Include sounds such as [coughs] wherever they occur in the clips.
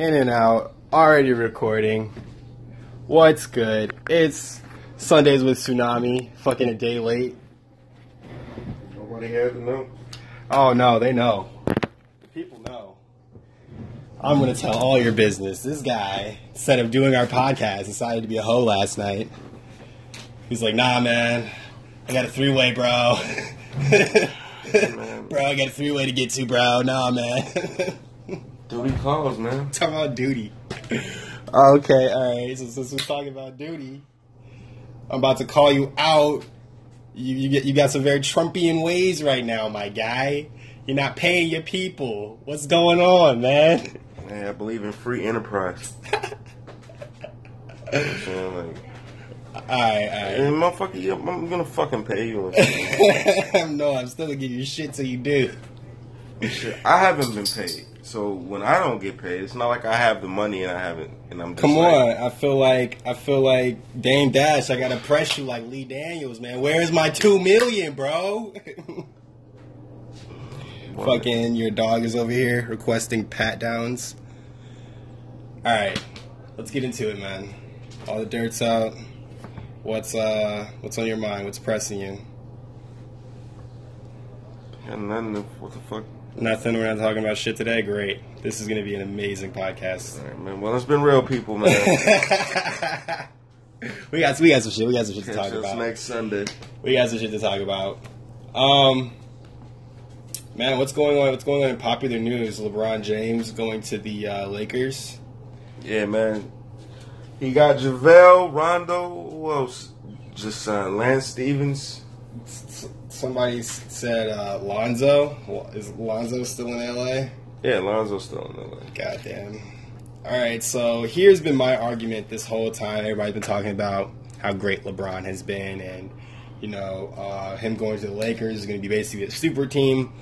in and out, already recording. What's good? It's Sundays with Tsunami, fucking a day late. Nobody had to know. Oh no, they know. The people know. I'm gonna tell all your business. This guy, instead of doing our podcast, decided to be a hoe last night. He's like, nah, man, I got a three way, bro. [laughs] bro, I got a three way to get to, bro. Nah, man. [laughs] Duty calls, man. [laughs] Talk about duty. Oh, okay, all right. So since we're talking about duty, I'm about to call you out. You you get you got some very Trumpian ways right now, my guy. You're not paying your people. What's going on, man? Man, I believe in free enterprise. [laughs] You know I'm like, All right, all and motherfucker, yeah, I'm gonna fucking pay you. And right. [laughs] no, I'm still gonna give you shit till you do. shit. I haven't been paid, so when I don't get paid, it's not like I have the money and I haven't, and I'm just Come like, on, I feel like I feel like Dame Dash. I gotta press you like Lee Daniels, man. Where's my two million, bro? [laughs] Fucking your dog is over here requesting pat downs. All right, let's get into it, man. All the dirt's out. What's uh what's on your mind? What's pressing you? And nothing. What the fuck? Nothing. We're not talking about shit today. Great. This is gonna be an amazing podcast. All right, man. Well, it's been real, people, man. [laughs] we got we got some shit. We got some shit to talk about. next Sunday. We got some shit to talk about. Um, man, what's going on? What's going on in popular news? LeBron James going to the uh, Lakers. Yeah, man. He got JaVale, Rondo, who else? Just uh, Lance Stevens. Somebody said uh, Lonzo. Is Lonzo still in LA? Yeah, Lonzo's still in LA. Goddamn. All right, so here's been my argument this whole time. Everybody's been talking about how great LeBron has been, and you know, uh, him going to the Lakers is going to be basically a super team.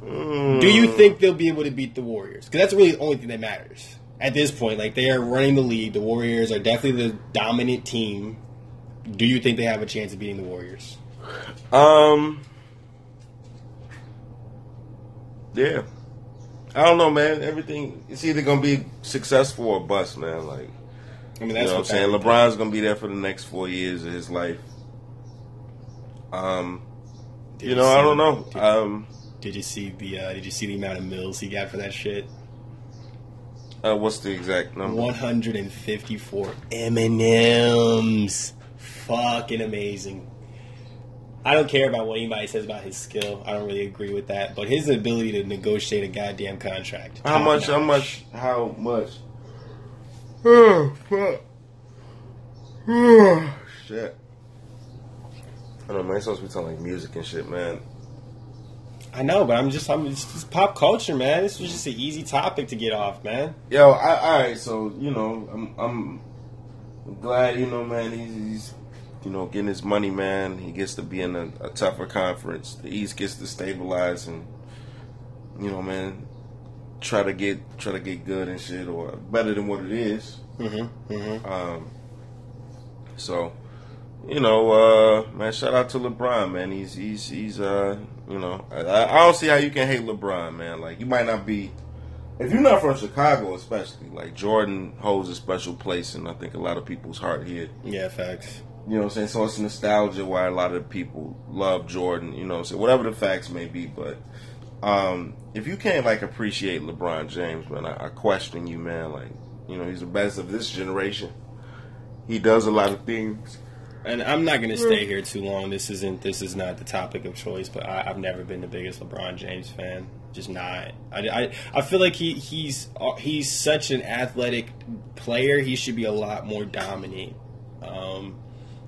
Do you think they'll be able to beat the Warriors? Because that's really the only thing that matters at this point. Like they are running the league. The Warriors are definitely the dominant team. Do you think they have a chance of beating the Warriors? Um. Yeah. I don't know, man. Everything it's either gonna be successful or bust, man. Like I mean, you that's know what I'm saying. LeBron's gonna be there for the next four years of his life. Um. Did You know, see- I don't know. Did, Um. did you see the uh, Did you see the amount of mills he got for that shit? Uh, what's the exact number? 154 M&Ms. Fucking amazing. I don't care about what anybody says about his skill. I don't really agree with that. But his ability to negotiate a goddamn contract. How top much? How much? How much? Oh fuck! Oh shit! I don't know, man. It's supposed to be talking like music and shit, man. I know, but I'm just, I'm just, just pop culture, man. This was just an easy topic to get off, man. Yo, I, all right. So you know, I'm, I'm glad you know, man. He's, he's you know getting his money, man. He gets to be in a, a tougher conference. The East gets to stabilize and you know, man, try to get try to get good and shit or better than what it is. Mm-hmm. Mm-hmm. Um, so, you know, uh, man, shout out to LeBron, man. He's he's he's uh, you know, I, I don't see how you can hate LeBron, man. Like you might not be, if you're not from Chicago, especially. Like Jordan holds a special place in I think a lot of people's heart here. Yeah, facts. You know what I'm saying? So it's nostalgia why a lot of people love Jordan, you know what I'm saying? Whatever the facts may be, but um, if you can't like appreciate LeBron James, man, I, I question you, man. Like, you know, he's the best of this generation. He does a lot of things. And I'm not going to stay here too long. This isn't. This is not the topic of choice. But I, I've never been the biggest LeBron James fan. Just not. I, I, I feel like he he's uh, he's such an athletic player. He should be a lot more dominant. Um,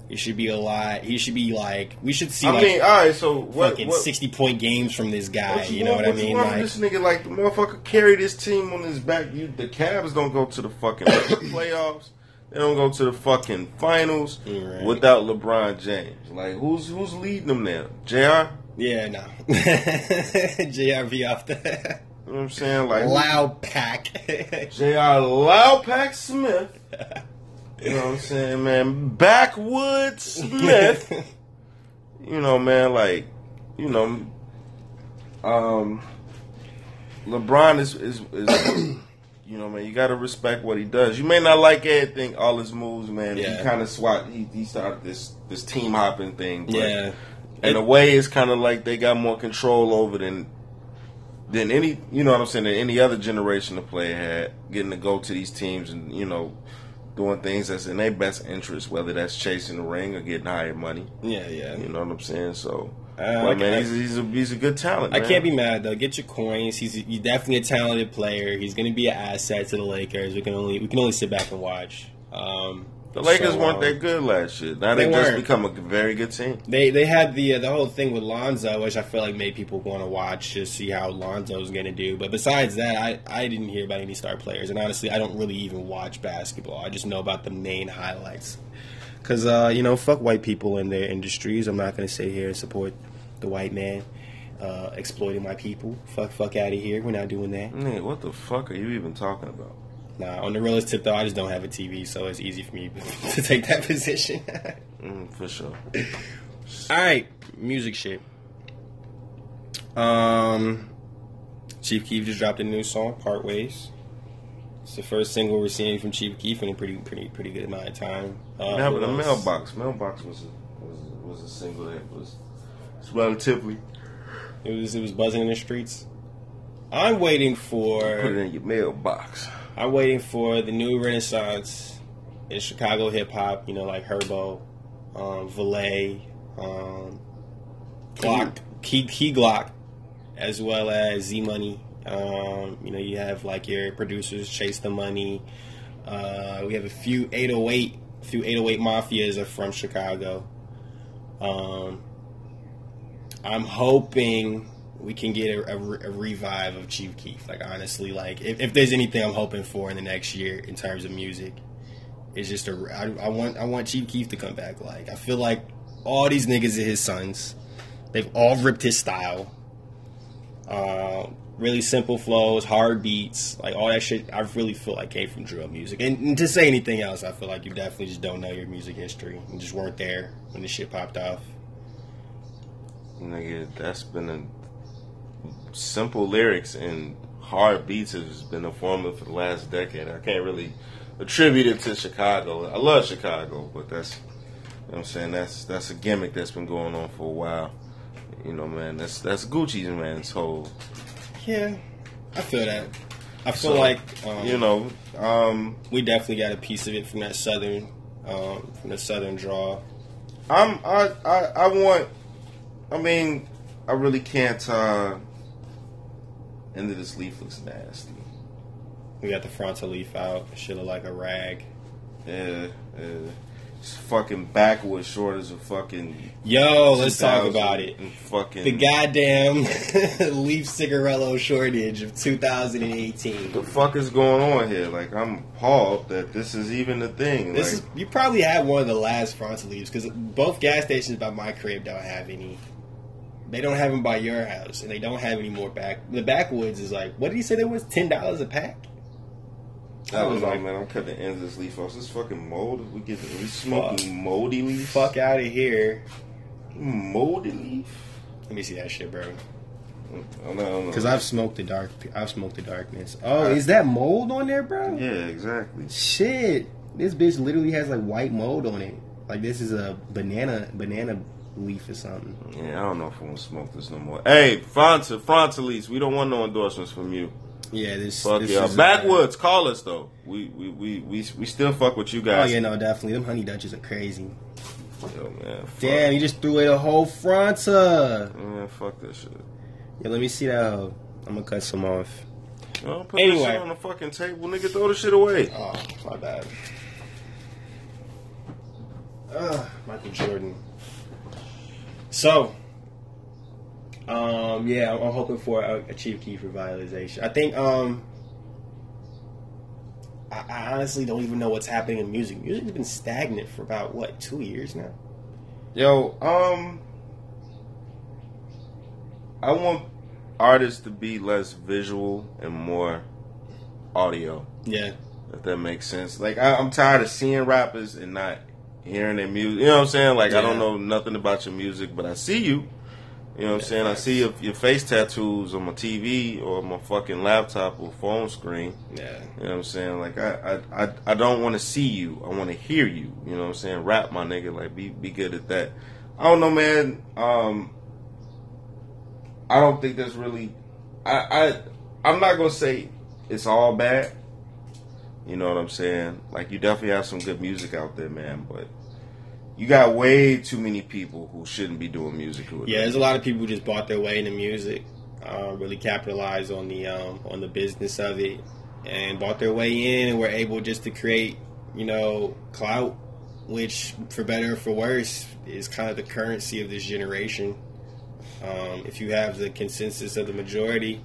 he should be a lot. He should be like. We should see I like mean, all right, so what? fucking what sixty point games from this guy. what You, know want- what I mean? You Like, this nigga like the motherfucker carry this team on his back. You, the Cavs don't go to the fucking [coughs] playoffs. They don't go to the fucking finals [coughs] Right. without LeBron James. Like, who's who's leading them there? Jr. yeah, no. [laughs] JRV off the [laughs] You know what I'm saying? Like, loud pack. [laughs] J.R. Pack Smith. You know what I'm saying, man? Backwoods Smith. [laughs] you know, man, like, you know, um, LeBron is is, is [coughs] you know, man, you got to respect what he does. You may not like everything, all his moves, man. Yeah. He kind of swat. He, he started this this team hopping thing. But Yeah. In a way, it's kind of like they got more control over than than any. You know what I'm saying? Than any other generation of player had getting to go to these teams and you know doing things that's in their best interest, whether that's chasing the ring or getting higher money. Yeah, yeah. You know what I'm saying? So, Uh, I- man, he's, he's a he's a good talent. I man. can't be mad though. Get your coins. He's, he's definitely a talented player. He's going to be an asset to the Lakers. We can only we can only sit back and watch. Um, The Lakers so, weren't um, that good last year. Now They they, just become a very good team. They they had the uh, the whole thing with Lonzo, which I feel like made people want to watch to see how Lonzo Lonzo's going to do. But besides that, I I didn't hear about any star players, and honestly, I don't really even watch basketball. I just know about the main highlights. Cause uh, you know, fuck white people in their industries. I'm not going to sit here and support the white man uh, exploiting my people. Fuck fuck out of here. We're not doing that. Man, what the fuck are you even talking about? Nah, on the realest tip though, I just don't have a TV, so it's easy for me [laughs] to take that position. Mm, for sure. All right, music shit. Um, Chief Keef just dropped a new song, "Part Ways." It's the first single we're seeing from Chief Keef in a pretty, pretty, pretty good amount of time. Uh, yeah, but the mailbox, mailbox was a, was a, was a single that was it's relatively It was, it was buzzing in the streets. I'm waiting for. put it in your mailbox. I'm waiting for the new renaissance in Chicago hip hop. You know, like Herbo, um, Valet, um, Glock, Key, Key Glock, as well as Z Money. Um, you know, you have like your producers Chase the Money. Uh, we have a few 808, a few 808 mafias are from Chicago. Um, I'm hoping we can get a, a, a revive of Chief Keef. Like honestly, like if, if there's anything I'm hoping for in the next year in terms of music, it's just a I, I want I want Chief Keef to come back. Like I feel like all these niggas are his sons. They've all ripped his style. Uh, really simple flows, hard beats, like all that shit. I really feel like came from drill music. And, and to say anything else, I feel like you definitely just don't know your music history. and just weren't there when the shit popped off. Nigga, that's been a simple lyrics and hard beats has been a formula for the last decade. I can't really attribute it to Chicago. I love Chicago, but that's you know what I'm saying that's that's a gimmick that's been going on for a while. You know, man, that's that's Gucci's man's whole Yeah, I feel that. I feel So, like um, you know, um we definitely got a piece of it from that southern, um, from the southern draw. I'm I, I I want I mean I really can't uh end of this leaf looks nasty. We got the Fronto leaf out. Shit look like a rag. Yeah, yeah. It's fucking backwards short as a fucking Yo, let's talk about it. Fucking The goddamn [laughs] leaf cigarello shortage of 2018. the fuck is going on here? Like I'm appalled that this is even a thing. This like, is you probably had one of the last Fronto leaves because both gas stations by my crib don't have any. They don't have them by your house, and they don't have any more back. The backwoods is like, what did he say? There was ten dollars a pack. I was was like, like- man, I'm cutting the ends of this leaf off. This fucking mold. We get we smoking moldy leaves. Fuck out of here. moldy leaf. Let me see that shit, bro. I don't know, I don't know. Because I've smoked the dark. I've smoked the darkness. Oh, is that mold on there, bro? yeah, exactly. Shit, this bitch literally has like white mold on it. Like this is a banana banana leaf or something. Yeah, I don't know if I want to smoke this no more. Hey, Fronta, Frontalise, we don't want no endorsements from you. Yeah, this. Fuck this yeah. Backwoods, call us though. We we, we we we still fuck with you oh, guys. Oh yeah, no, definitely. Them honey dutches are crazy. Yo, man. Fuck. Damn, you just threw away the whole fronta. Man, fuck that shit. Yeah, let me see that. I'm gonna cut some off. Don't put Anyway. shit on the fucking table, nigga. Throw the shit away. Oh, my bad. Ugh, Michael Jordan. So, um, yeah, I'm, I'm hoping for a, a Chief Keef revitalization. I think, um, I, I honestly don't even know what's happening in music. Music's been stagnant for about what two years now. Yo, um, I want artists to be less visual and more audio. Yeah, If that makes sense. Like I, I'm tired of seeing rappers and not hearing their music. You know what I'm saying? Like I don't know nothing about your music, but I see you. You know what I'm saying? I see your, your face tattoos on my TV or my fucking laptop or phone screen. Yeah. You know what I'm saying? Like I I, I, I don't want to see you. I want to hear you. You know what I'm saying? Rap my nigga. Like be be good at that. I don't know, man. Um, I don't think that's really. I I I'm not gonna say it's all bad. You know what I'm saying? Like you definitely have some good music out there, man. But you got way too many people who shouldn't be doing music. Yeah, there's a lot of people who just bought their way into music, uh, really capitalized on the um, on the business of it, and bought their way in, and were able just to create, you know, clout, which for better or for worse is kind of the currency of this generation. Um, if you have the consensus of the majority,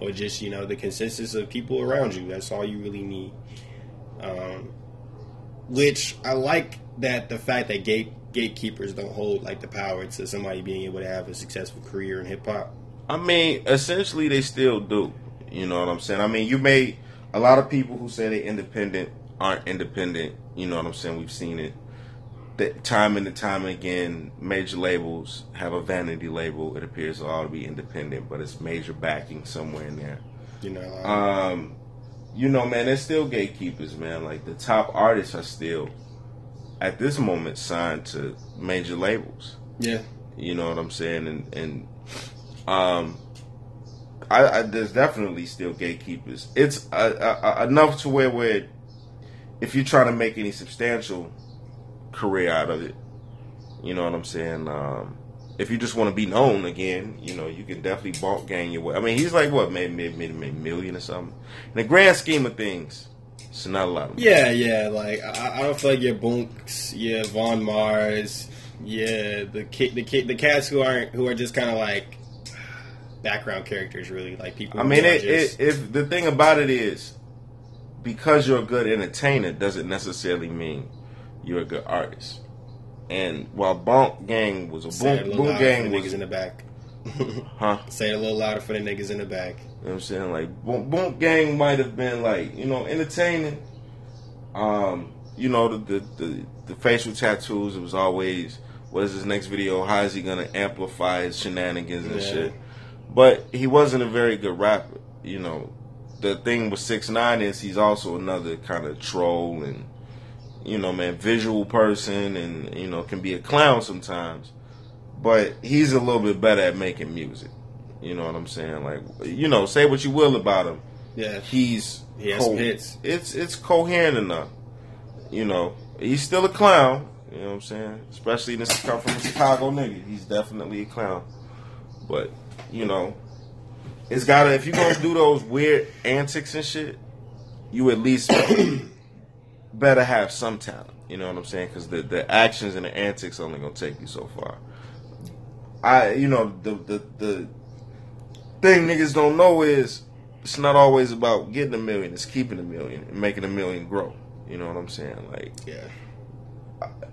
or just you know the consensus of people around you, that's all you really need. Um, which I like that the fact that gate gatekeepers don't hold like the power to somebody being able to have a successful career in hip hop. I mean, essentially, they still do. You know what I'm saying? I mean, you may a lot of people who say they're independent aren't independent. You know what I'm saying? We've seen it that time and time again. Major labels have a vanity label. It appears all to be independent, but it's major backing somewhere in there. You know, Um, you know, man, they're still gatekeepers, man. Like the top artists are still at this moment signed to major labels. yeah, You know what I'm saying? And and um, I, I there's definitely still gatekeepers. It's uh, uh, enough to where where if you're trying to make any substantial career out of it, you know what I'm saying. Um, if you just want to be known again, you know you can definitely Boonk Gang your way. I mean, he's like what, maybe maybe maybe, maybe a million or something. In the grand scheme of things, it's not a lot of money. yeah, yeah. Like I, I don't feel like your Bunks, yeah, Von Mars, yeah, the ki- the ki- the cats who aren't who are just kind of like background characters, really, like people. I mean, it, just- it, if the thing about it is, because you're a good entertainer doesn't necessarily mean you're a good artist. And while Boonk Gang was a Say it a Boom, Boonk Gang was, niggas in the back. [laughs] huh? Say it a little louder for the niggas in the back. You know what I'm saying? Like Boom, Boonk Gang might have been like you know entertaining. Um, you know the, the the the facial tattoos. It was always what is his next video? How is he gonna amplify his shenanigans and Yeah. shit? But he wasn't a very good rapper. You know, the thing with six nine is he's also another kind of troll and you know man visual person and you know can be a clown sometimes. But he's a little bit better at making music. You know what I'm saying? Like, you know, say what you will about him. Yeah, He's He has some hits. It's it's coherent enough. You know, he's still a clown. You know what I'm saying? Especially this come from a Chicago nigga. He's definitely a clown. But you know, it's gotta. If you're gonna do those weird antics and shit, you at least [coughs] better have some talent. You know what I'm saying? Because the the actions and the antics only gonna take you so far. I, you know, the the the thing niggas don't know is it's not always about getting a million. It's keeping a million and making a million grow. You know what I'm saying? Like, yeah.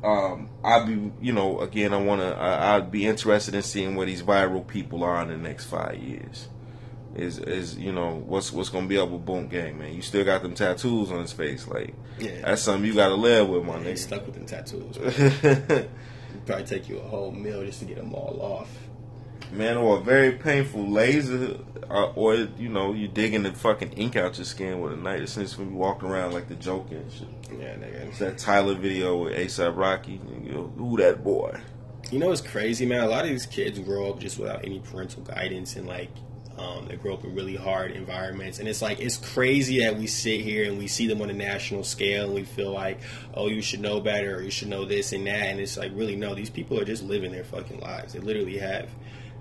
um, I'd be, you know, again, I want to, I'd be interested in seeing where these viral people are in the next five years. Is is you know what's what's gonna be up with Boonk Gang, man? You still got them tattoos on his face, like Yeah. that's something you gotta live with, my He's nigga. stuck with them tattoos. [laughs] It'd probably take you a whole meal just to get them all off. man, or a very painful laser, uh, or you know, you digging the fucking ink out your skin with a knife. It's since when you walk around like the Joker and shit. Yeah, nigga. It's that Tyler video with ASAP Rocky. You know, who that boy? You know it's crazy, man? A lot of these kids grow up just without any parental guidance and like um, they grow up in really hard environments. And it's like it's crazy that we sit here and we see them on a national scale and we feel like, oh, you should know better or you should know this and that. And it's like really no, these people are just living their fucking lives. They literally have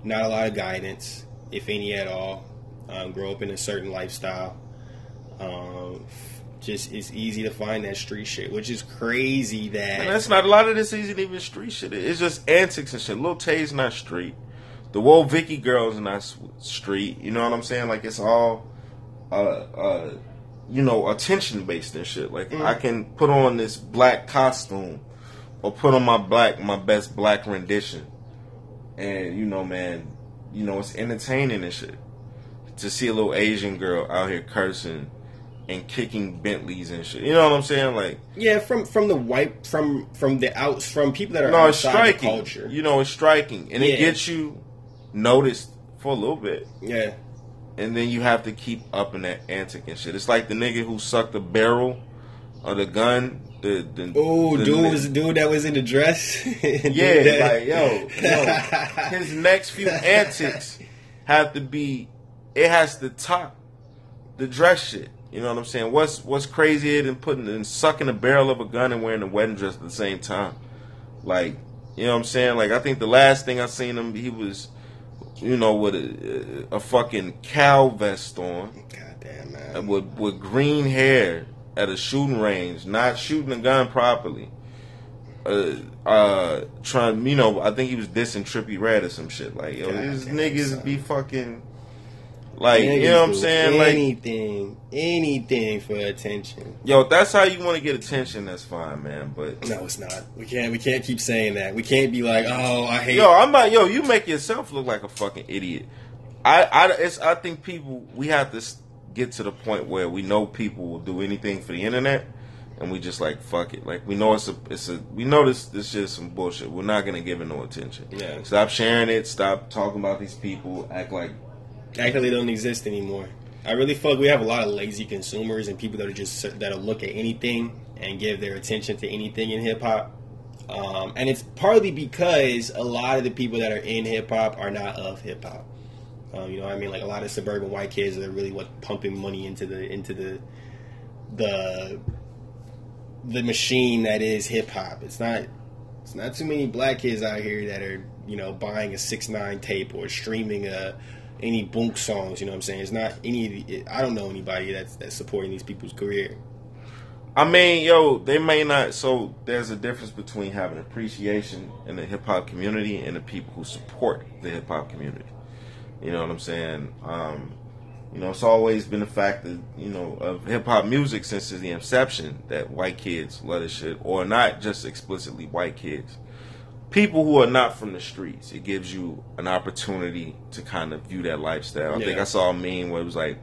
not a lot of guidance, if any at all. Um, grow up in a certain lifestyle. Um, just it's easy to find that street shit, which is crazy that And that's not a lot of this isn't even street shit. It's just antics and shit. Lil Tay's not street. The Woah Vicky girls in s- street. You know what I'm saying? Like it's all, uh, uh, you know, attention based and shit. Like I can put on this black costume, or put on my black my best black rendition, and you know, man, you know it's entertaining and shit. To see a little Asian girl out here cursing and kicking Bentleys and shit. You know what I'm saying? Like Yeah, from from the white from from the outs from people that are No, it's outside the striking. culture. You know, it's striking, and Yeah. it gets you noticed for a little bit, Yeah. and then you have to keep up in that antic and shit. It's like the nigga who sucked the barrel of the gun. The, the Oh, dude was the dude that was in the dress. [laughs] yeah, like yo, yo, [laughs] his next few antics have to be. It has to top the dress shit. You know what I'm saying? What's what's crazier than putting and sucking the barrel of a gun and wearing a wedding dress at the same time? Like, you know what I'm saying? Like, I think the last thing I seen him, he was, you know, with a, a fucking cow vest on, God damn man. and with with green hair at a shooting range, not shooting a gun properly. Uh, uh, trying, you know, I think he was dissing Trippie Redd or some shit. Like, yo, God these niggas son. be fucking, like, you know what I'm saying? Like, anything, anything for attention. yo, if that's how you want to get attention, that's fine, man. But No, it's not. We can't. We can't keep saying that. We can't be like, oh, I hate. Yo, I'm not. Yo, you make yourself look like a fucking idiot. I, I, it's, I think people we have to get to the point where we know people will do anything for the internet, and we just like fuck it. Like we know it's a, it's a, we know this, this shit is some bullshit. We're not gonna give it no attention. Yeah. Stop sharing it. Stop talking about these people. Act like Actually, they don't exist anymore. I really feel like we have a lot of lazy consumers and people that are just that'll look at anything and give their attention to anything in hip hop. Um, and it's partly because a lot of the people that are in hip hop are not of hip hop. Um, you know, I mean, like a lot of suburban white kids are really what pumping money into the into the the the machine that is hip hop. It's not it's not too many black kids out here that are you know buying a six nine tape or streaming a any boom songs. You know what I'm saying? It's not any. I don't know anybody that's that's supporting these people's career. I mean, yo, they may not. So there's a difference between having appreciation in the hip hop community and the people who support the hip hop community. You know what I'm saying? Um, you know, it's always been a fact that you know of hip hop music since the inception that white kids love this shit, or not just explicitly white kids. People who are not from the streets, it gives you an opportunity to kind of view that lifestyle. I think I saw a meme where it was like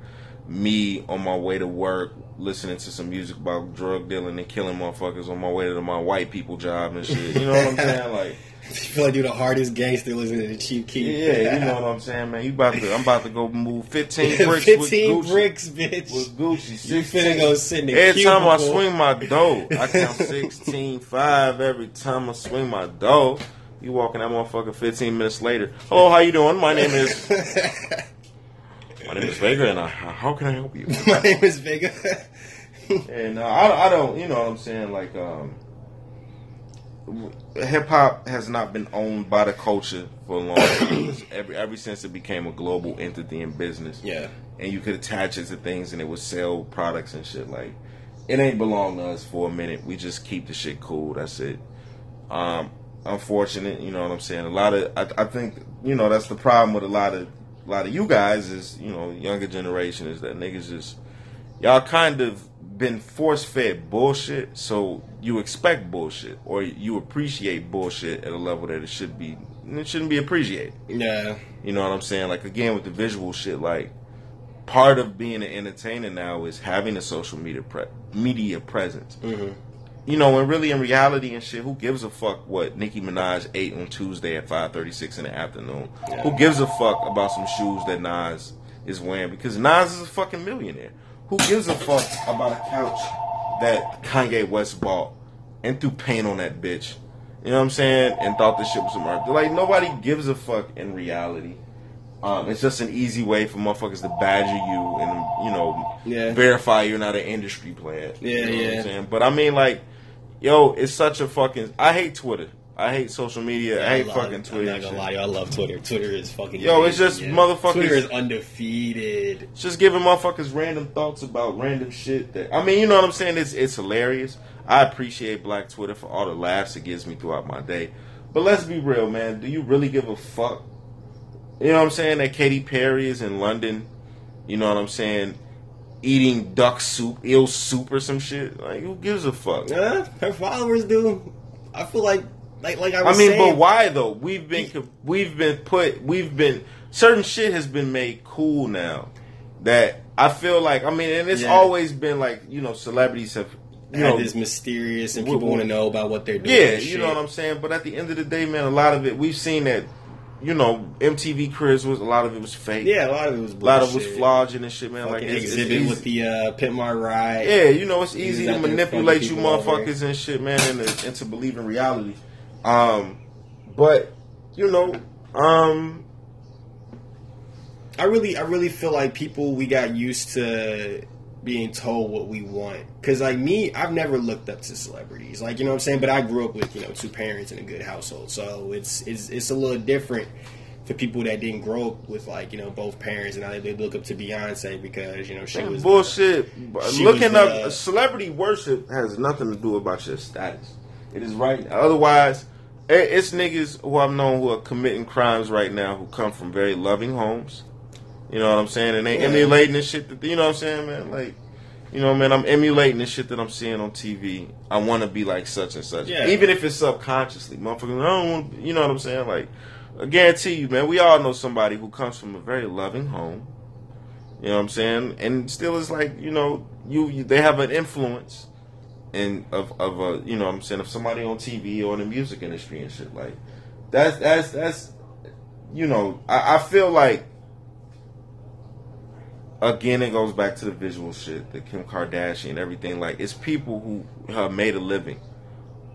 me on my way to work listening to some music about drug dealing and killing motherfuckers on my way to my white people job and shit. You know what I'm saying? [laughs] Like, I feel like you're the hardest gangster listening to Chief Keef. yeah, you know what I'm saying, man. You about to? I'm about to go move 15 [laughs] bricks. Fifteen with Gucci, bricks, bitch. with Gucci. You finna go sit in the Every time I swing my dough, I [laughs] count 16, 5 every time I swing my dough. You walking that motherfucker 15 minutes later. Hello, how you doing? My name is [laughs] my name is Vega, and I, how can I help you? My name is Vega. And uh, I, I don't, you know what I'm saying? Like, um, hip hop has not been owned by the culture for a long [coughs] time. ever, ever since it became a global entity in business. yeah. And you could attach it to things and it would sell products and shit. Like, it ain't belong to us for a minute. We just keep the shit cool. That's it. Um, unfortunate, you know what I'm saying? A lot of, I, I think, you know, that's the problem with a lot of, a lot of you guys is, you know, younger generation is that niggas just, y'all kind of been force fed bullshit, so you expect bullshit or you appreciate bullshit at a level that it should be, it shouldn't be appreciated. Yeah. You know what I'm saying? Like again with the visual shit, like part of being an entertainer now is having a social media pre- media presence. Mm-hmm. You know, and really in reality and shit, who gives a fuck what Nicki Minaj ate on Tuesday at 5:36 in the afternoon? Yeah. Who gives a fuck about some shoes that Nas is wearing? Because Nas is a fucking millionaire. Who gives a fuck about a couch that Kanye West bought and threw paint on that bitch? You know what I'm saying? And thought this shit was some art. Like nobody gives a fuck in reality. Um, it's just an easy way for motherfuckers to badger you and you know Yeah. verify you're not an industry player. Yeah, you know What yeah. I'm saying? But I mean, like, yo, it's such a fucking. I hate Twitter. I hate social media. I hate love- fucking Twitter. I'm not gonna lie, I love Twitter. Twitter is fucking. Yo, it's just yeah. motherfuckers- Twitter is undefeated. It's just giving motherfuckers random thoughts about random shit. That I mean, you know what I'm saying? It's it's hilarious. I appreciate Black Twitter for all the laughs it gives me throughout my day. But let's be real, man. Do you really give a fuck? You know what I'm saying? That Katy Perry is in London. You know what I'm saying? Eating duck soup, eel soup, or some shit. Like, who gives a fuck? Uh, her followers do. I feel like, like, like I I mean, saying, but why though? We've been we've been put we've been certain shit has been made cool now that I feel like I mean, and it's Yeah. always been like you know celebrities have you had know this mysterious, and w- people want to know about what they're doing. yeah you know what I'm saying. But at the end of the day, man, a lot of it we've seen that you know, MTV Cribs was a lot of it was fake. Yeah, a lot of it was a lot of it was bullshit. flogging and shit, man. Like Fucking it's, it's exhibit easy- with the uh, Pimp My Ride. yeah, you know, it's easy to manipulate you people over. motherfuckers and shit, man, into, into believing reality. Um, but you know, um, I really, I really feel like people we got used to being told what we want. Cause like me, I've never looked up to celebrities. Like you know what I'm saying. But I grew up with you know two parents in a good household, so it's it's it's a little different for people that didn't grow up with like you know both parents and now they look up to Beyonce because you know she was bullshit. she Looking was up the- celebrity worship has nothing to do about your status. It is right. Otherwise, i- it's niggas who I've known who are committing crimes right now who come from very loving homes. You know what I'm saying? And they Yeah. emulating the shit that you know what I'm saying, man. Like, you know, man, I'm emulating the shit that I'm seeing on TV. I want to be like such and such, Yeah. even if it's subconsciously. motherfucker. I don't want. You know what I'm saying? Like, I guarantee you, man. We all know somebody who comes from a very loving home. You know what I'm saying? And still it's like, you know, you, you they have an influence in of of a you know what I'm saying of somebody on TV or in the music industry and shit. Like that's that's that's you know, I, I feel like again it goes back to the visual shit, the Kim Kardashian, everything. Like it's people who have made a living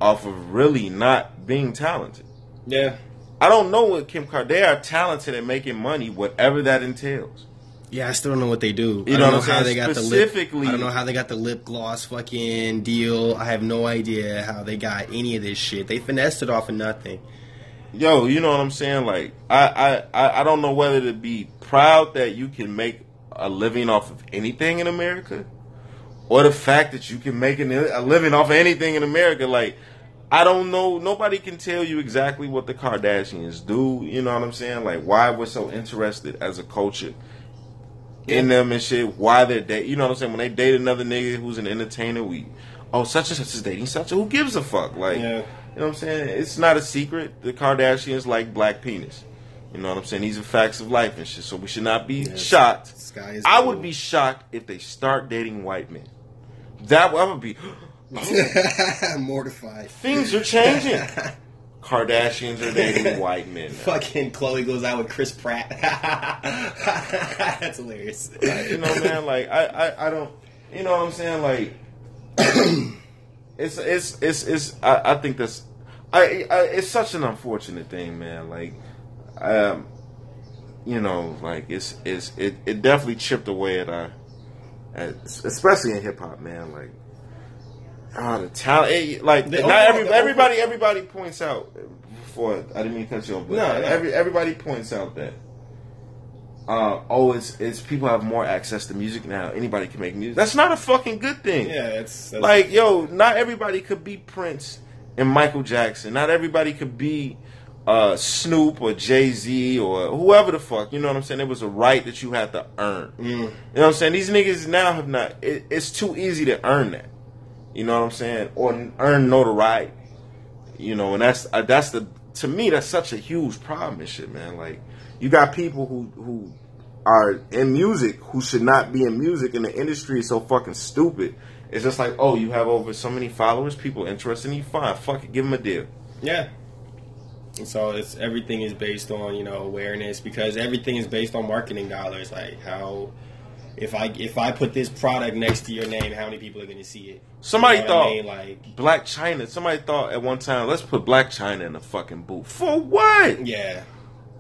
off of really not being talented. yeah I don't know what Kim Kardashian. They are talented at making money, whatever that entails. Yeah, I still don't know what they do. You I don't know, I'm how they got the lip. Specifically- I don't know how they got the lip gloss fucking deal. I have no idea how they got any of this shit. They finessed it off of nothing. Yo, you know what I'm saying? Like, I, I, I, I don't know whether to be proud that you can make a living off of anything in America, or the fact that you can make a living off of anything in America. Like, I don't know. Nobody can tell you exactly what the Kardashians do. You know what I'm saying? Like, why we're so interested as a culture in them and shit. Why they're date. You know what I'm saying? When they date another nigga who's an entertainer, we oh such and such is dating such. Who gives a fuck? Like, Yeah. you know what I'm saying? It's not a secret. The Kardashians like black penis. You know what I'm saying? These are facts of life and shit. So we should not be Yes. shocked. I would be shocked if they start dating white men. That I would be. [gasps] [laughs] Oh. Mortified. Things are changing. [laughs] Kardashians are dating [laughs] white men. Fucking Khloe goes out with Chris Pratt. [laughs] That's hilarious. you know, man, like I, I, I don't, you know what I'm saying? Like, it's, it's, it's, it's. I, I think that's, I, I, it's such an unfortunate thing, man. Like, um, you know, like it's, it's, it, it definitely chipped away at our, at, especially in hip hop, man. Like, ah, the talent, eh, like, The not every, everybody, everybody points out. Before I didn't mean to cut you off, but No, no. every everybody points out that uh, oh, it's it's people have more access to music now. Anybody can make music. That's not a fucking good thing. Yeah, it's that's, Like, yo, not everybody could be Prince and Michael Jackson. Not everybody could be uh, Snoop or Jay Z or whoever the fuck. You know what I'm saying? It was a right that you had to earn. Mm. You know what I'm saying? These niggas now have not. It, it's too easy to earn that. You know what I'm saying? Or earn notoriety. You know, and that's uh, that's the to me that's such a huge problem and shit, man. Like you got people who who are in music who should not be in music, and the industry is so fucking stupid. It's just like, oh, you have over so many followers, people interested in you. Fine, fuck it, give them a deal. Yeah. And so it's everything is based on you know awareness because everything is based on marketing dollars. Like how if I if I put this product next to your name, how many people are going to see it? Somebody You know what I thought mean? like Blac Chyna. Somebody thought at one time, let's put Blac Chyna in the fucking booth. For what? yeah,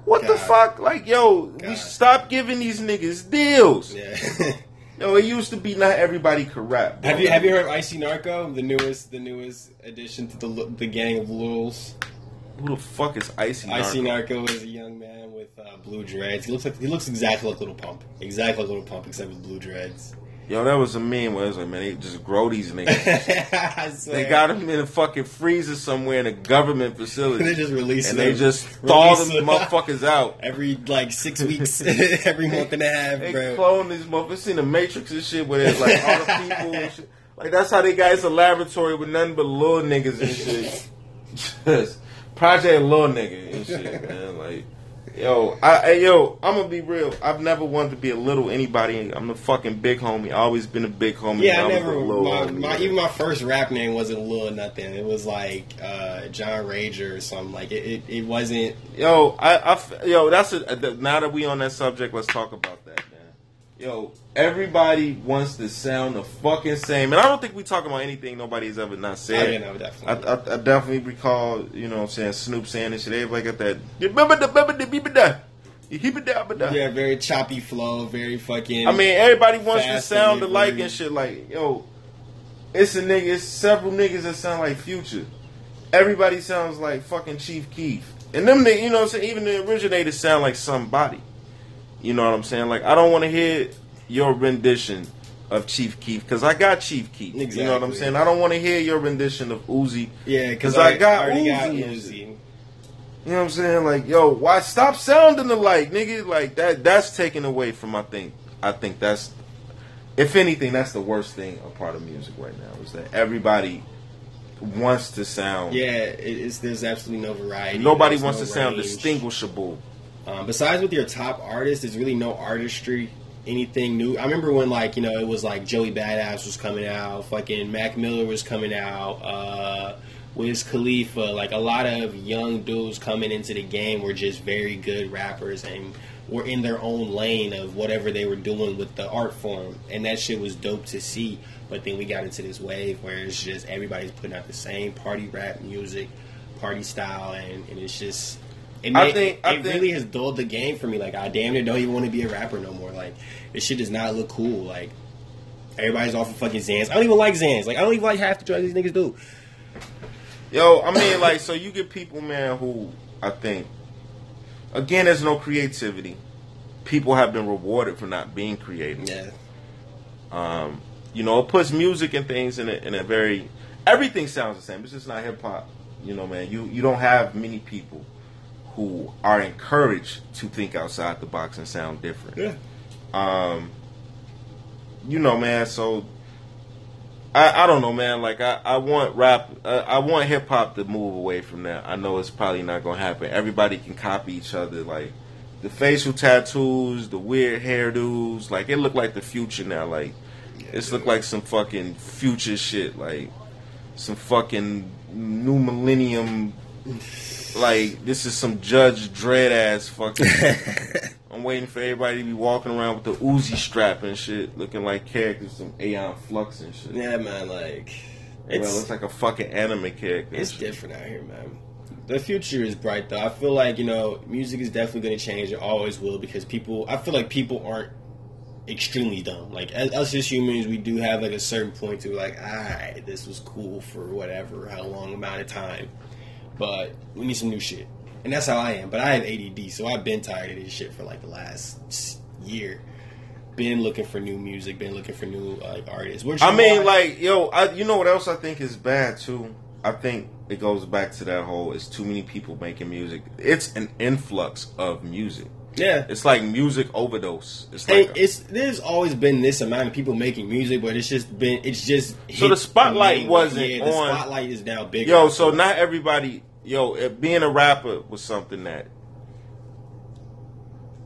What the fuck? Like, yo, we stop giving these niggas deals. yeah. [laughs] Yo, it used to be not everybody could rap. bro. have you have you heard of Icy Narco, the newest the newest addition to the the gang of Lules? Who the fuck is Icy? Icy Narco? Narco is a young man with uh, blue dreads. He looks like he looks exactly like Little Pump, exactly like Little Pump, except with blue dreads. Yo, that was a meme where it was like, man, they just grow these niggas. [laughs] They got them in a fucking freezer somewhere in a government facility. [laughs] They just release and them. And they just thaw them them. motherfuckers out. [laughs] every like six weeks, every month and a half, They bro. clone these motherfuckers. Seen the Matrix and shit where there's like all the people and shit. Like that's how they got it's a laboratory with nothing but little niggas and shit. Just Project Little Nigga and shit, [laughs] man. Like Yo, I, yo, I'm gonna be real. I've never wanted to be a little anybody. I'm a fucking big homie. I always been a big homie. Yeah, I never. My, my, even my first rap name wasn't Lil Nothing. It was like uh, John Rager or something. Like it, it, it wasn't. Yo, I, I yo, that's a, now that we on that subject, let's talk about that. Yo, everybody wants to sound the fucking same, and I don't think we talk about anything nobody's ever not Oh, said. yeah, no, I, definitely. I, I definitely recall, you know what I'm saying, Snoop saying this shit. Everybody got that. Remember the, remember the, remember the, keep it down, but yeah, very choppy flow, very fucking. I mean, everybody wants to sound alike and shit. Like, yo, it's a nigga. It's several niggas that sound like Future. Everybody sounds like fucking Chief Keef, and them, nigg- you know, what I'm saying. Even the originators sound like somebody. You know what I'm saying? Like, I don't want to hear your rendition of Chief Keef because I got Chief Keef. You know what I'm saying? I don't want to hear your rendition of Uzi. yeah, because I got already got Uzi and Uzi. You know what I'm saying? Like, yo, why stop sounding alike, nigga? Like that that's taken away from I think I think that's if anything, that's the worst thing a part of music right now is that everybody wants to sound Yeah, it's there's absolutely no variety. nobody There's wants no to sound distinguishable. Um, besides with your top artists, there's really no artistry, anything new. I remember when like you know it was like Joey Badass was coming out, fucking Mac Miller was coming out, uh, Wiz Khalifa, like a lot of young dudes coming into the game were just very good rappers and were in their own lane of whatever they were doing with the art form, and that shit was dope to see. But then we got into this wave where it's just everybody's putting out the same party rap music, party style, and, and it's just. It, I think- it, I it think- really has dulled the game for me. Like I damn near don't even want to be a rapper no more. Like this shit does not look cool. Like everybody's off of fucking Xans. I don't even like Xans. Like I don't even like half the drugs these niggas do. Yo, I mean like so you get people man who I think again there's no creativity. People have been rewarded for not being creative. Yeah. Um, you know, it puts music and things in a, in a very everything sounds the same. It's just not hip hop. You know, man. You you don't have many people who are encouraged to think outside the box and sound different. Yeah. Um, you know, man. So I I don't know, man. Like I I want rap. Uh, I want hip hop to move away from that. I know it's probably not gonna happen. Everybody can copy each other. Like the facial tattoos, the weird hairdos. Like it look like the future now. Like it's look like some fucking future shit. Like some fucking new millennium. Like this is some Judge Dredd ass fucking. [laughs] I'm waiting for everybody to be walking around with the Uzi strap and shit, looking like characters from Aeon Flux and shit. Yeah, man. Like it looks like a fucking anime character. it's different out here, man. The future is bright though. I feel like you know music is definitely going to change. It always will because people. I feel like people aren't extremely dumb. Like as, us as humans, we do have like a certain point to like, all right, this was cool for whatever how long amount of time, but we need some new shit. And that's how I am. But I have ADD, so I've been tired of this shit for like the last year. Been looking for new music. Been looking for new like artists. Which I mean, like, yo, I, you know what else I think is bad too? I think it goes back to that whole it's too many people making music. It's an influx of music. yeah, It's like music overdose. It's like a- it's there's always been this amount of people making music, but it's just been it's just So the spotlight wasn't yeah, the on- spotlight is now bigger. yo. So not everybody, yo, it, being a rapper was something that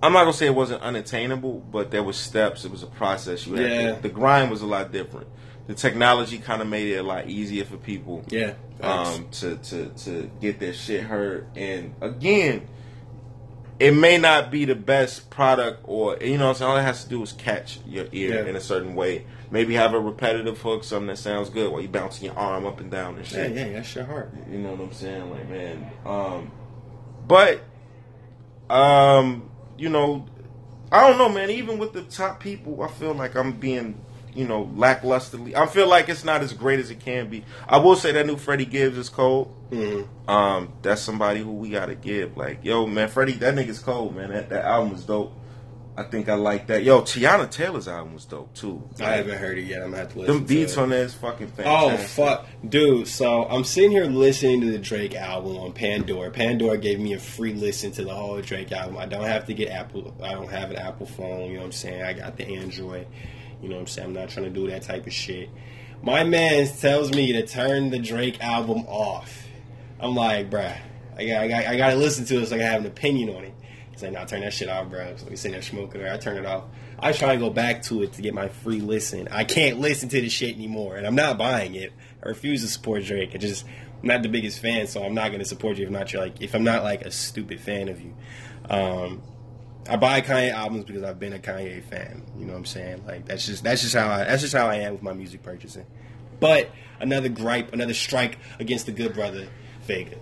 I'm not gonna say it wasn't unattainable, but there was steps. It was a process. You had Yeah. to- the grind was a lot different. The technology kind of made it a lot easier for people. yeah, um, to, to, to get their shit heard. And again, it may not be the best product or, you know what I'm saying? All it has to do is catch your ear Yeah. in a certain way. Maybe have a repetitive hook, something that sounds good while you're bouncing your arm up and down and shit. yeah, yeah, that's your heart. You know what I'm saying? Like, man. Um, but, um, you know, I don't know, man. Even with the top people, I feel like I'm being, you know, lacklusterly. I feel like it's not as great as it can be. I will say that new Freddie Gibbs is cold. Mm-hmm. Um, that's somebody who we gotta give. Like, yo, man, Freddie, that nigga's cold, man. That that album was dope. I think I like that. Yo, Teyana Taylor's album was dope too. I haven't heard it yet. I'm gonna have to listen. Them beats on there is fucking fantastic. Oh fuck, dude! So I'm sitting here listening to the Drake album on Pandora. Pandora gave me a free listen to the whole Drake album. I don't have to get Apple. I don't have an Apple phone. You know what I'm saying? I got the Android. You know what I'm saying? I'm not trying to do that type of shit. My man tells me to turn the Drake album off. I'm like, bruh, I got, I got, I got to listen to it so I can have an opinion on it. Say, nah, turn that shit off, bro. So we sitting there smoking there. I turn it off. I try to go back to it to get my free listen. I can't listen to this shit anymore, and I'm not buying it. I refuse to support Drake. I just I'm not the biggest fan, so I'm not to support you if not you're like if I'm not like a stupid fan of you. Um, I buy Kanye albums because I've been a Kanye fan. You know what I'm saying? Like that's just that's just how I that's just how I am with my music purchasing. But another gripe, another strike against the good brother Vega.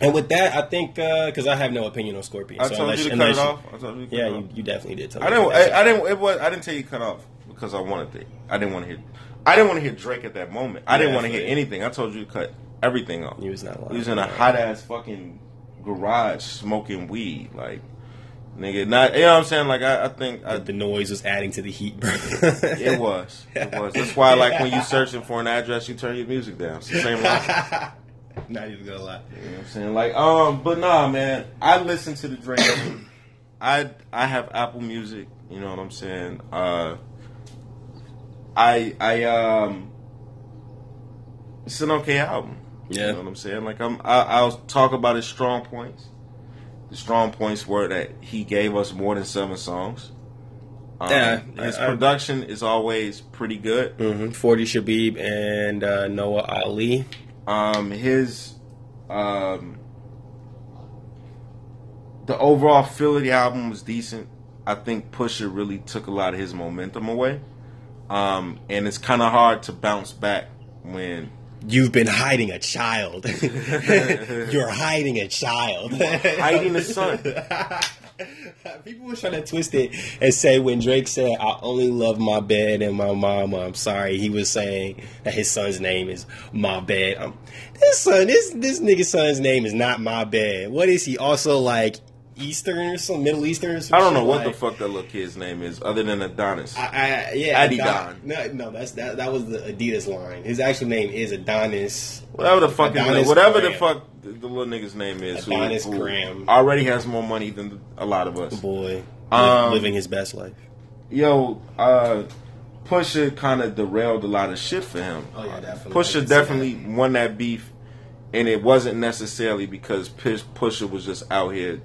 And with that, I think uh, because I have no opinion on Scorpion. I so told unless, you to cut it off. I told you to cut yeah, it off. you, you definitely did. Tell I didn't. I, I didn't. It was. I didn't tell you to cut off because I wanted to. I didn't want to hear. I didn't want to hear Drake at that moment. I didn't want to hear anything. I told you to cut everything off. You was not lying. He was in a hot ass fucking garage smoking weed, like nigga. Not you know what I'm saying. Like I, I think I, the noise was adding to the heat, bro. [laughs] it was. It was. That's why, like when you searching for an address, you turn your music down. It's the same. [laughs] Not even gonna lie. You know what I'm saying? Like, um, but nah, man. I listen to the Drake. [coughs] I I have Apple Music. You know what I'm saying? Uh, I I um, it's an okay album. Yeah. You know what I'm saying? Like, I'm I, I'll talk about his strong points. The strong points were that he gave us more than seven songs. Um, Yeah, his I- I- production is always pretty good. hmm Forty Shebib and uh, Noah Ali. Um, his um, the overall feel of the album was decent. I think Pusha really took a lot of his momentum away, um, and it's kind of hard to bounce back when You've been hiding a child. [laughs] You're hiding a child. hiding a son. [laughs] People were trying to twist it and say when Drake said, "I only love my bed and my mama." I'm sorry, he was saying that his son's name is my bed. Um, this son, this this nigga's son's name is not my bed. What is he? Also like Eastern or some Middle Eastern? Or some I don't know what Like, the fuck that little kid's name is, other than Adonis. I, I, yeah, Adidon. No, no, that's that. That was the Adidas line. His actual name is Adonis. whatever the fuck, Adonis name, whatever the fuck the, the little nigga's name is, Adonis who Graham. already has more money than a lot of us. Boy, Um, living his best life. Yo, uh, Pusha kind of derailed a lot of shit for him. Oh, yeah, definitely. Pusha definitely won that beef, and it wasn't necessarily because Push- Pusha was just out here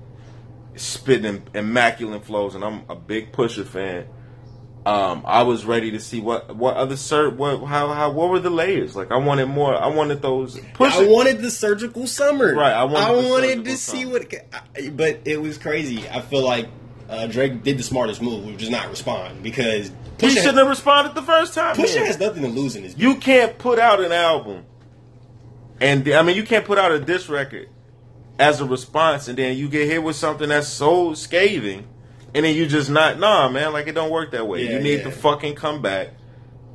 spitting immaculate flows, and I'm a big Pusha fan. Um, I was ready to see what what other sir what how how what were the layers like. I wanted more. I wanted those Pusha. I wanted the surgical summer. Right, I wanted the wanted to see summer. what, but it was crazy. I feel like uh, Drake did the smartest move, which is not respond because he shouldn't have responded the first time. Pusha man. has nothing to lose in this. You can't put out an album, and I mean you can't put out a diss record as a response, and then you get hit with something that's so scathing, and then you just not nah, man. Like it don't work that way. Yeah, you need yeah. to fucking come back.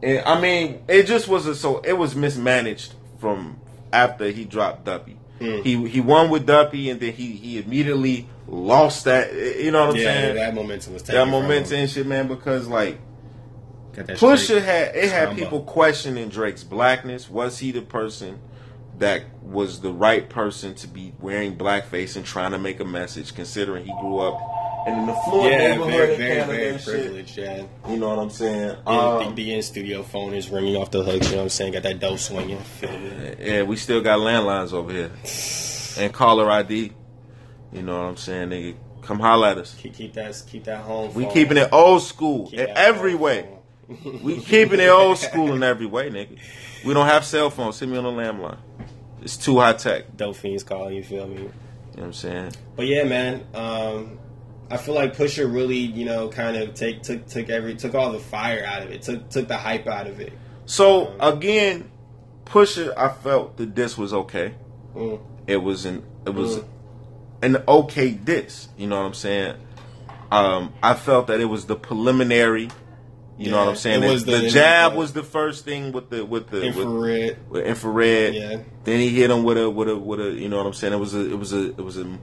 And I mean, it just was a, so it was mismanaged from after he dropped Duppy. Hmm. He he won with Duppy, and then he he immediately lost that. You know what I'm yeah, saying? that momentum was taken that momentum and shit, man. Because like. Pusha had it had people questioning Drake's blackness. Was he the person that was the right person to be wearing blackface and trying to make a message, considering he grew up in an affluent Yeah, neighborhood very, very, Canada very privileged. Yeah. You know what I'm saying? The- Um, the, the in studio phone is ringing off the hook. You know what I'm saying? Got that dope swinging. Yeah, we still got landlines over here and caller ID. You know what I'm saying, nigga? Come holler at us. Keep, keep that. Keep that home. We phone. keeping it old school Keep in every way. phone. We keeping it old school in every way, nigga. We don't have cell phones. Send me on the landline. It's too high tech. Dope fiends calling. You feel me? You know what I'm saying? But yeah, man. Um, I feel like Pusha really, you know, kind of take took took every took all the fire out of it. Took took the hype out of it. So again, Pusha, I felt the diss was okay. Mm. It was an it was Mm. an okay diss. You know what I'm saying? Um, I felt that it was the preliminary. You know what I'm saying? the, the- jab was the first thing with the with the Infrared. with infrared. Yeah. Then he hit him with a with a with a. You know what I'm saying? It was a it was a it was a.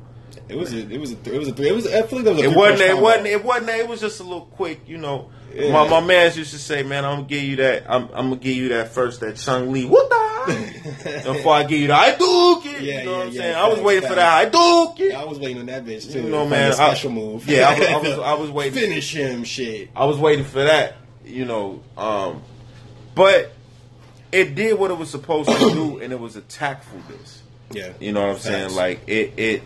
It was a, it was a, it was a three. It was. I feel like that was a. It wasn't. It wasn't. It wasn't. It was just a little quick. You know. Yeah. My my man's used to say, "Man, I'm gonna give you that. I'm, I'm gonna give you that first. That Chun-Li. What the? [laughs] Before I give you the I do it. Yeah, you know yeah, what I'm yeah, saying? I was waiting for that. I do it. I was waiting on that bitch too. You know, man, the I- special move. yeah, I was- I was- [laughs] I was waiting. Finish him, shit. I was waiting for that. You know. Um, but it did what it was supposed to do, [coughs] and it was a tactful diss. Yeah. You know what I'm saying? Facts. Like it, it,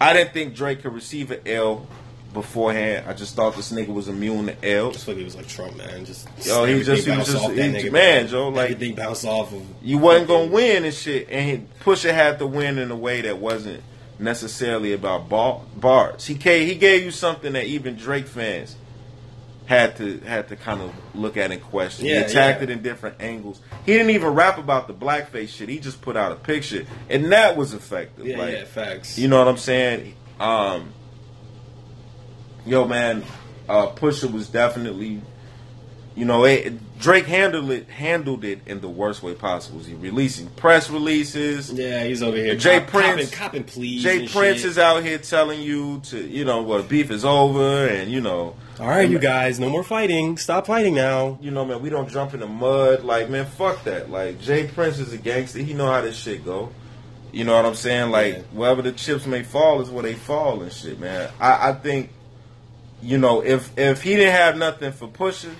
I didn't think Drake could receive an L beforehand. I just thought this nigga was immune to L. Just like he was like Trump, man. Just Yo, he was just, he was just, bounced off that he- nigga, man, Joe. Like everything bounced off of. you wasn't gonna win and shit, and he, Pusha had to win in a way that wasn't necessarily about bar, bars. He gave, he gave you something that even Drake fans had to had to kind of look at and question. he attacked yeah. it in different angles. He didn't even rap about the blackface shit. He just put out a picture, and that was effective. Yeah, like, yeah, facts. you know what I'm saying? Um, yo, man, uh, Pusha was definitely, you know, it, Drake handled it handled it in the worst way possible. He releasing press releases. yeah, he's over here. Jay cop- Prince- copping, copping pleas. Jay and Prince shit. is out here telling you to, you know, well, beef is over, and you know, All right, you guys, no more fighting. Stop fighting now. you know, man, we don't jump in the mud. Like, man, fuck that. Like, J. Prince is a gangster. He know how this shit go. You know what I'm saying? Like, Yeah. wherever the chips may fall is where they fall and shit, man. I, I think, you know, if if he didn't have nothing for Pusha,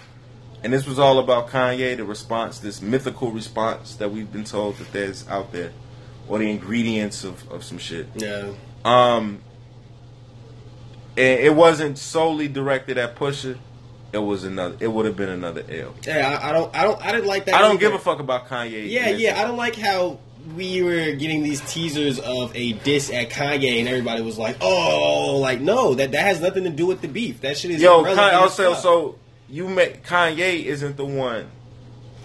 and this was all about Kanye, the response, this mythical response that we've been told that there's out there, or the ingredients of, of some shit. Yeah, Um, and it wasn't solely directed at Pusha. It was another. It would have been another L. yeah. I, I don't, I don't, I didn't like that. I don't either. give a fuck about Kanye. Yeah, yeah. I don't like how we were getting these teasers of a diss at Kanye, and everybody was like, "Oh, like no, that that has nothing to do with the beef. That shit is Yo, Kanye, also, fuck." so you make Kanye isn't the one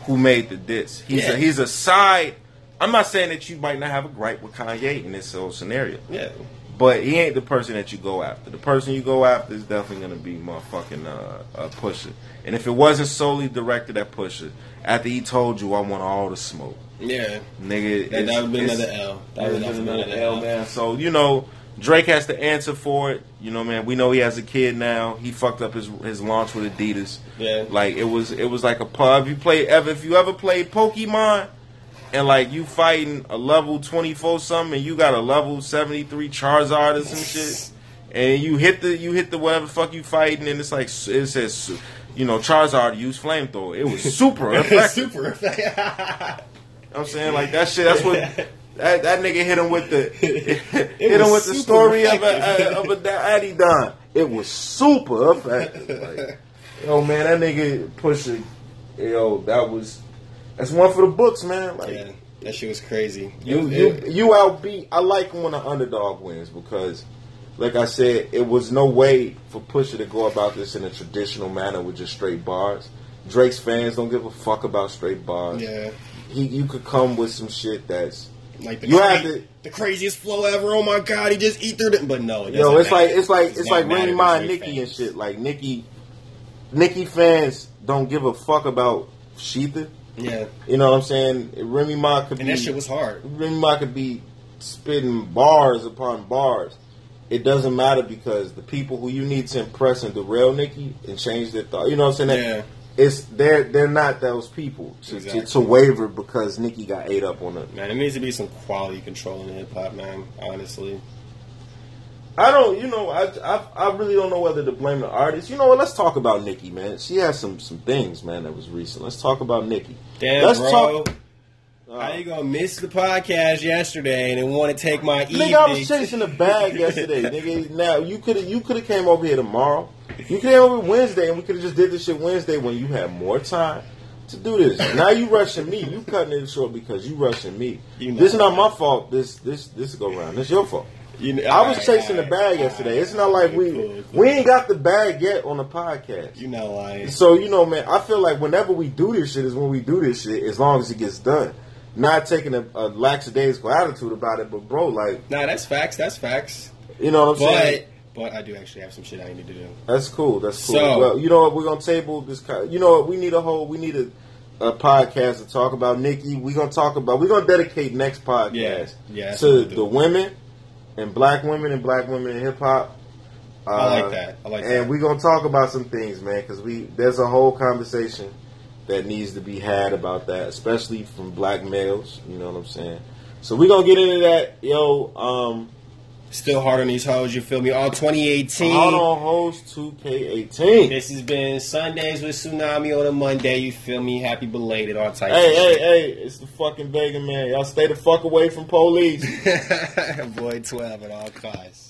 who made the diss. He's Yeah. a he's a side. I'm not saying that you might not have a gripe with Kanye in this whole scenario, yeah, but he ain't the person that you go after. The person you go after is definitely gonna be motherfucking uh, uh, Pusha. And if it wasn't solely directed at Pusha, after he told you I want all the smoke, yeah. nigga, That, that would be another L. That would definitely another be L, man. So you know, Drake has to answer for it. You know, man. We know he has a kid now. He fucked up his his launch with Adidas. Yeah. Like it was it was like a pub. You play ever if you ever played Pokemon. And like you fighting a level twenty four something, and you got a level seventy three Charizard or some shit, and you hit the you hit the whatever fuck you fighting, and it's like it says, you know, Charizard use flamethrower. It was super [laughs] effective. Super. I'm saying like that shit. That's what that, that nigga hit him with the [laughs] [laughs] hit him with the super story of effective. a of a Adidon. It was super effective. Like, [laughs] yo, man, that nigga pushing. Yo, that was that's one for the books, man. Like yeah, that shit was crazy. you It- you it- you outbeat. I like when an underdog wins because. Like I said, it was no way for Pusha to go about this in a traditional manner with just straight bars. Drake's fans don't give a fuck about straight bars. yeah. He, you could come with some shit that's Like the, You cra- have to- the craziest flow ever. Oh my god, he just eat through it. But no, it Yo, it's like it's like Does it's like matter Remy Ma and Drake Nicki and shit. Like Nicki, Nicki fans don't give a fuck about shETHER. Yeah, You know what I'm saying? Remy Ma could be and be that shit was hard. Remy Ma could be spitting bars upon bars. It doesn't matter because the people who you need to impress and derail Nicki and change their thought. You know what I'm saying? Yeah. It's they're they're not those people to, Exactly. to, to waver because Nicki got ate up on it. Man, it needs to be some quality control in hip hop, man. Honestly, I don't, you know, I, I I really don't know whether to blame the artist. You know what? Let's talk about Nicki, man. She has some some things, man, that was recent. Let's talk about Nicki. damn, Let's bro. talk. Uh, How you gonna miss the podcast yesterday and then want to take my evening? Nigga, I was chasing the bag yesterday, [laughs] nigga. Now you could have you could have came over here tomorrow. You came over Wednesday, and we could have just did this shit Wednesday when you had more time to do this. [laughs] Now you rushing me. You cutting it short because you rushing me. You know. This is not my fault. This this this go round. This your fault. You know- I was alright, chasing the alright, bag yesterday. It's not like we cool, cool. we ain't got the bag yet on the podcast. You not lying. So you know, man, I feel like whenever we do this shit is when we do this shit, as long as it gets done. Not taking a, a lackadaisical attitude about it, but bro, like Nah, that's facts. That's facts. you know what I'm saying. But but I do actually have some shit I need to do. That's cool. That's cool. So- well, you know what? We're gonna table this. You know what? We need a whole. We need a, a podcast to talk about Nicki. We're gonna talk about. We're gonna dedicate next podcast Yeah, yeah, to what we'll do. the women and black women and black women in hip hop. I like uh, that. I like and that. we're gonna talk about some things, man, because we there's a whole conversation that needs to be had about that, especially from black males. You know what I'm saying? So we're gonna get into that, yo. Um, Still hard on these hoes. You feel me? All 2018. hold on, host 2K18. This has been Sundays with Tsunami on a Monday. You feel me? Happy belated, all types. Hey, hey, hey, it's the fucking Vega man. Y'all stay the fuck away from police. [laughs] Boy, 12 at all costs.